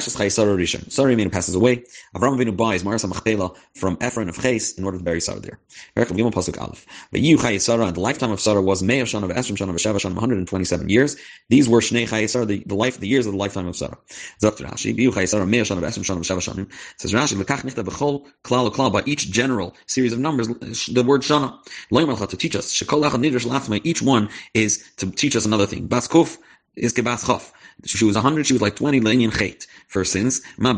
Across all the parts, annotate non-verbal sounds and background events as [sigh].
Sarah Rishon. passes away. Avram Avinu buys Marasa Machpelah from Ephron of Ches in order to bury Sarah there. But you Chayei Sarah, the lifetime of Sarah was Me'ah Shana of Esrim Shana of Sheva Shana, 127 years. These were Shnei Chayei Sarah, the, the life, the years of the lifetime of Sarah. Dr. Rashi, Biyu Chayei Sarah, Me'ah Shana of Esrim Shana of Sheva Shana. Says Rashi, Lekach Nichta B'chol Klal Klal, by each general series of numbers, the word Shana. Loim to teach us. Shekol Echad Nidrish Lafmei, each one is to teach us another thing. Bas Kuf is Kebas Chof. She was 100, she was like 20 lenyan chait for sins. A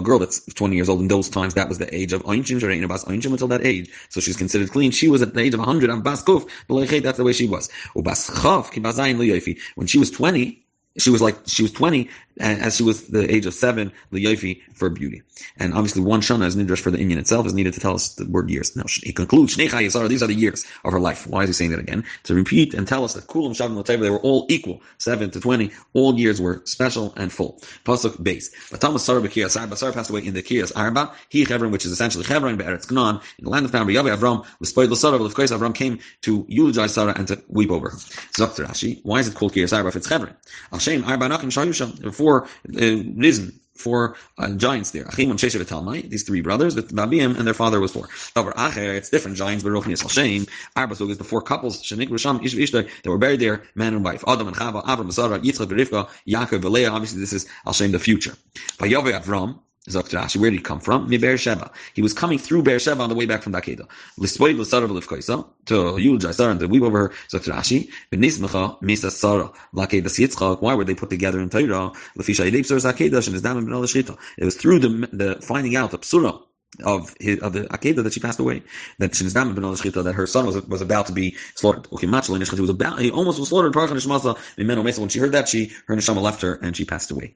girl that's 20 years old in those times, that was the age of Einchin, Bas Einchin until that age. So she's considered clean. She was at the age of 100 and Bas Kuf, that's the way she was. When she was 20, she was like she was 20 as she was the age of seven, the yofi for beauty. And obviously one shana is needed for the Indian itself is needed to tell us the word years. Now he concludes, these are the years of her life. Why is he saying that again? To repeat and tell us that Kulam Shavim they were all equal. Seven to twenty, all years were special and full. Pasuk base. But Thomas Sarah Arba, Sarah passed away in the Kiryas Arba, he Chevron, which is essentially Chevron, Be'eretz Gnan, in the land of Tamar, Yavi Avram, was spoiled Sarah, but of course Avram came to eulogize Sarah and to weep over her. Dr. Rashi, why is it called Kiryas Arba if it's Chevron? Al-Shem, Arba Nakim Shayusham, before uh, risen four uh, giants there. Achim and Sheshet Talmai, these three brothers with Babim, and their father was four. However, Acher, it's different giants, but Rochni is Shem. Arba is the four couples, Shenik Risham, Ish Ishtar, that were buried there, man and wife. Adam and Chava, Avram, Sarah, Yitzchak, Rivka, Yaakov, Leah. Obviously, this is Al Shem, the future. Yahweh Avram, Zok Rashi, where did he come from? Mi Sheva. He was coming through Sheva on the way back from Dakeda. Lispoid l'sarav l'fkoisa, to Yulja Sarah, and to weep over her, Zok Rashi, v'nismecha misa Sarah, l'akeda siyitzchak, why were they put together in Torah? L'fisha yedib Sarah's akedah, and his dam ben shchita. It was through the, the finding out, the psura, of his, of the Akedah that she passed away, that she ben that her son was was about to be slaughtered. Okay, he was about he almost was slaughtered. When she heard that, she her neshama left her and she passed away.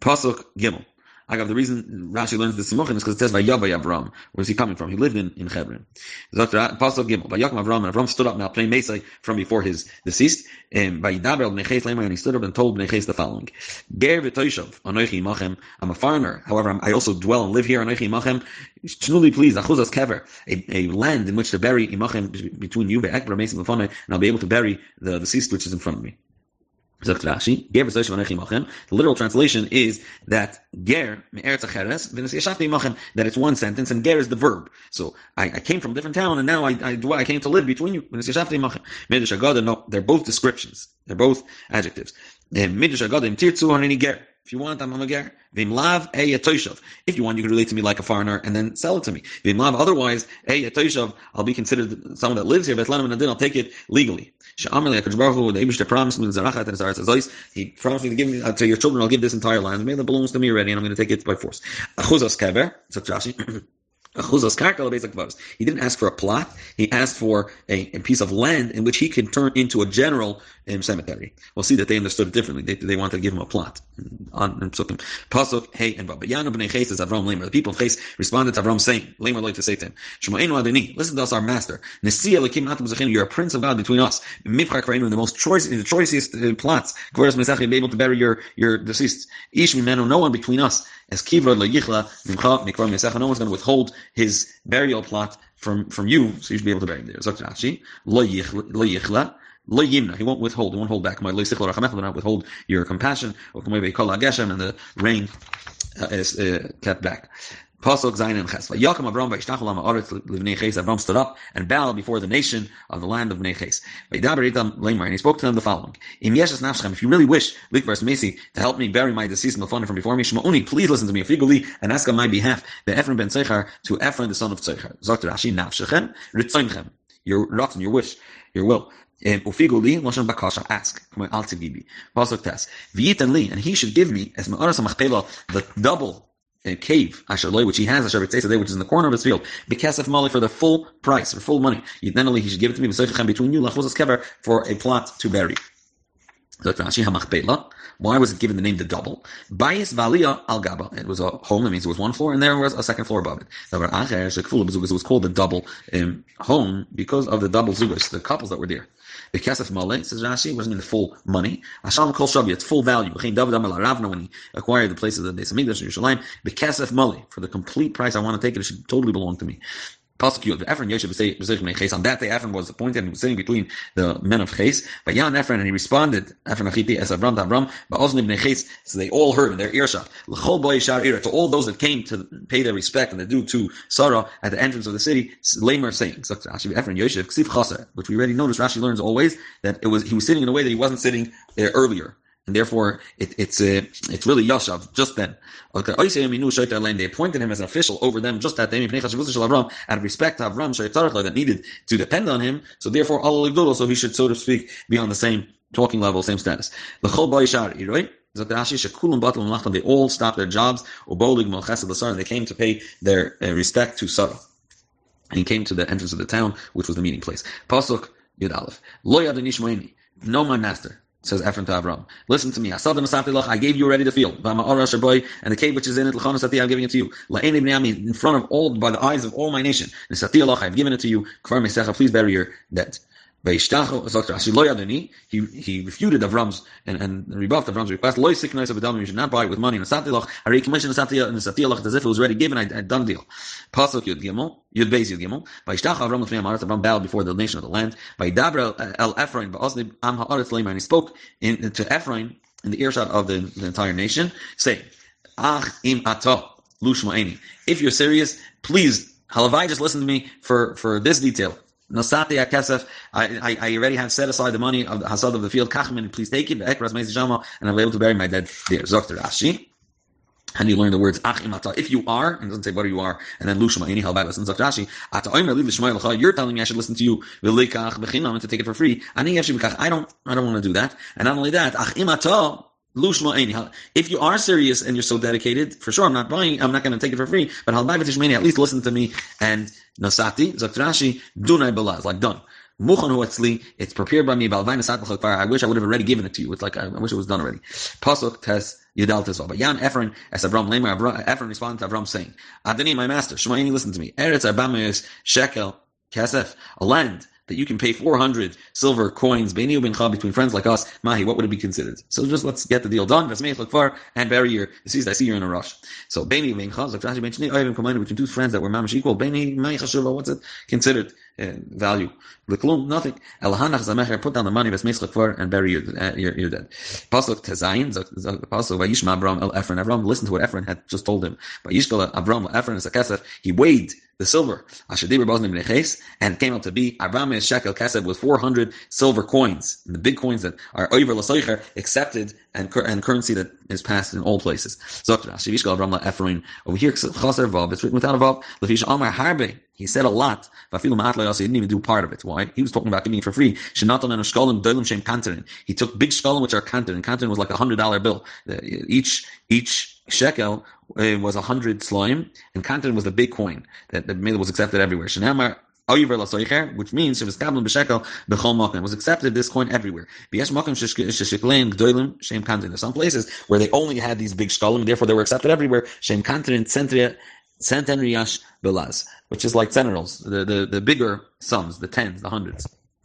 Pasuk Gimel. I got the reason Rashi learns the Simochin is because it says Vayavay Avram. Where's he coming from? He lived in, in Hebron. Pasuk Gimel. Vayakim Avram, and Avram stood up now playing Mesai from before his deceased. And Vayidaber Bneches Lemay, and he stood up and told Bneches the following. Ger v'toishav, anoichi machem. I'm a foreigner. However, i also dwell and live here. Anoichi machem. Shnuli please, achuzas kever. A, land in which to bury imachem between you, ve'ekber mesim and I'll be able to bury the deceased which is in front of me. The literal translation is that ger that it's one sentence and ger is the verb. So I, I came from a different town and now I, I, I came to live between you. No, they're both descriptions. They're both adjectives. If you want, I'm a ger. Vimlav a If you want, you can relate to me like a foreigner and then sell it to me. Vimlav. Otherwise, a yatoishav. I'll be considered someone that lives here. But and I'll take it legally. The. He promised me to give me uh, to your children. I'll give this entire land. It belongs to me already, and I'm going to take it by force. Achuzos kever. So Rashi. [clears throat] He didn't ask for a plot. He asked for a, a, piece of land in which he can turn into a general um, cemetery. We'll see that they understood it differently. They, they wanted to give him a plot. Pasuk, hey, and Baba. B'nei Ches is Avram Lemer. The people of Ches responded to Avram saying, Lemer like to say to him, Shema'enu Adoni, listen to us, our master. Nesiya Lakim Natam Zechinu, you're a prince of God between us. Mivchar Kareinu, the most choice, the choicest uh, plots. Gvoras Mesach, be able to bury your, your deceased. Ish Mimenu, no one between us. As Kivrod Layichla, Mimcha, Mikvar Mesach, no one's going to withhold his burial plot from, from you, so you should be able to bury him there. Zok Rashi, Lo Yichla, Lo he won't withhold, he won't hold back. My lo yichla will not withhold your compassion. And the rain uh, is uh, kept back. Pasuk Zayin and Ches. Yaakam Avram v'ishtachol ha'aretz l'vnei Ches. Avram stood up and bowed before the nation of the land of Bnei Ches. V'yidaber itam leimar. And he spoke to them the following: Im yeshes nafshem. If you really wish likvars mesi to help me bury my deceased milfonim from before me, shma'uni, please listen to me. Afiguli and ask on my behalf the Ephron ben Tzeichar to Ephron the son of Tzeichar. Zokter Rashi nafshechem ritzoimchem. Your rotten, your wish, your will. Ufiguli lashon bakasha. Ask. Pasuk test. V'yitan li, and he should give me as ma'aras machpela the double a cave, Ashaloi, which he has, Asher today, which is in the corner of his field, Bekesef Mali for the full price, for full money. Then only he should give it to me, between you, Lachuzas Kever, for a plot to bury. Why was it given the name the double? Bayis Valia Al Gaba. It was a home, that means it was one floor, and there was a second floor above it. It was called the double um, home because of the double zugas, the couples that were there. The Kesef Male, says Rashi, wasn't in the full money. Hasham Kol Shavi, it's full value. David Ravna, when he acquired the place of the Beis Hamikdash in Yerushalayim, the Kesef Male, for the complete price I want to take it, it should totally belong to me. Pasuk Ephron Yosef On that day, Ephron was appointed and was sitting between the men of Ches. But Yan Ephron, and he responded, Ephron Achiti, as Avram Avram, Ba'ozn ibn Ches. So they all heard in their earshot. L'chol boy shar ira, to all those that came to pay their respect and their due to Sarah at the entrance of the city, Lamer saying, Chaser, which we already noticed, Rashi learns always that it was, he was sitting in a way that he wasn't sitting there earlier and therefore it, it's uh, it's really Yashav just then. They appointed him as an official over them just that day, out of respect to Avram that needed to depend on him. So therefore, Allah so he should, so to speak, be on the same talking level, same status. The right? They all stopped their jobs. They came to pay their uh, respect to Sarah. And he came to the entrance of the town, which was the meeting place. Pasuk Yud Aleph. No, my master says Ephron to Avram. Listen to me. I saw the nasathilah i gave you already the field. And the cave which is in it, I'm giving it to you. In front of all, by the eyes of all my nation. I've given it to you. Please bury your He, he refuted Avram's and, and rebuffed Avram's request. Loy sickness of Adam, you should not buy it with money. And Satilach, Hari commission and Satilach as if it was already given, a done deal. Pasuk Yud Gimel, Yud Beis Yud Gimel. Vaishtach Avram l'fnei Amaretz, Avram bowed before the nation of the land. Vaidabra el Ephron, va'osnib am ha'aretz leimer, and he spoke in, to Ephron in the earshot of the, the entire nation, saying, Ach im ato, lushma'eni. If you're serious, please, Halavai, just listen to me for, for this detail. Nosati akesef. I, I already have set aside the money of the hasad of the field. Kachmin, please take it. And I'm able to bury my dead there. Zokter Rashi. And you learn the words achimata. If you are, and doesn't say what you are, and then lushma any halbay listen Rashi. Ata oimer You're telling me I should listen to you. V'likach bechinam to take it for free. Ani I don't. I don't want to do that. And not only that, achimata. Lushma If you are serious and you're so dedicated, for sure, I'm not buying, I'm not going to take it for free, but halbay at least listen to me and nasati, Rashi. dunay belaz, like done. It's prepared by me. I wish I would have already given it to you. It's like I wish it was done already. Pasuk tes Yudal tes But Yan Ephron as Avram Lemer Ephron responded to Avram saying, Adoni, my master, Shemaini, listen to me. Eretz Arbamayos Shekel Kesef, a land that you can pay 400 silver coins between friends like us, Mahi, what would it be considered? So just let's get the deal done. And bury your deceased. I see you're in a rush. So between two friends that were mamish equal, what's it considered? Uh, value. L'klum, nothing. Elahanach zamecher, put down the money, vesmeis lekvar, and bury your, uh, your, your dead. Pasuk tezayin, pasuk vayishma Avram el Ephron. Avram listened to what Ephron had just told him. Vayishkala Avram Ephron is a kesef. He weighed the silver. Ashadibur boznim neches, and came out to be Avram is shekel kesef with 400 silver coins. And the big coins that are over l'soicher, accepted and, and currency that is passed in all places. Ephron. Over here, it's written without a vav. He said a lot. He didn't even do part of it. Why? He was talking about giving it for free. He took big shkolim, which are kantan. And was like a hundred dollar bill. Each each shekel uh, was a hundred slime, and kantan was the big coin that, that was accepted everywhere. Which means it was was accepted this coin everywhere. Some places where they only had these big shkalim, therefore they were accepted everywhere. Shem kantan, centria, centenriash belaz which is like centenals, the, the, the bigger sums, the tens, the hundreds.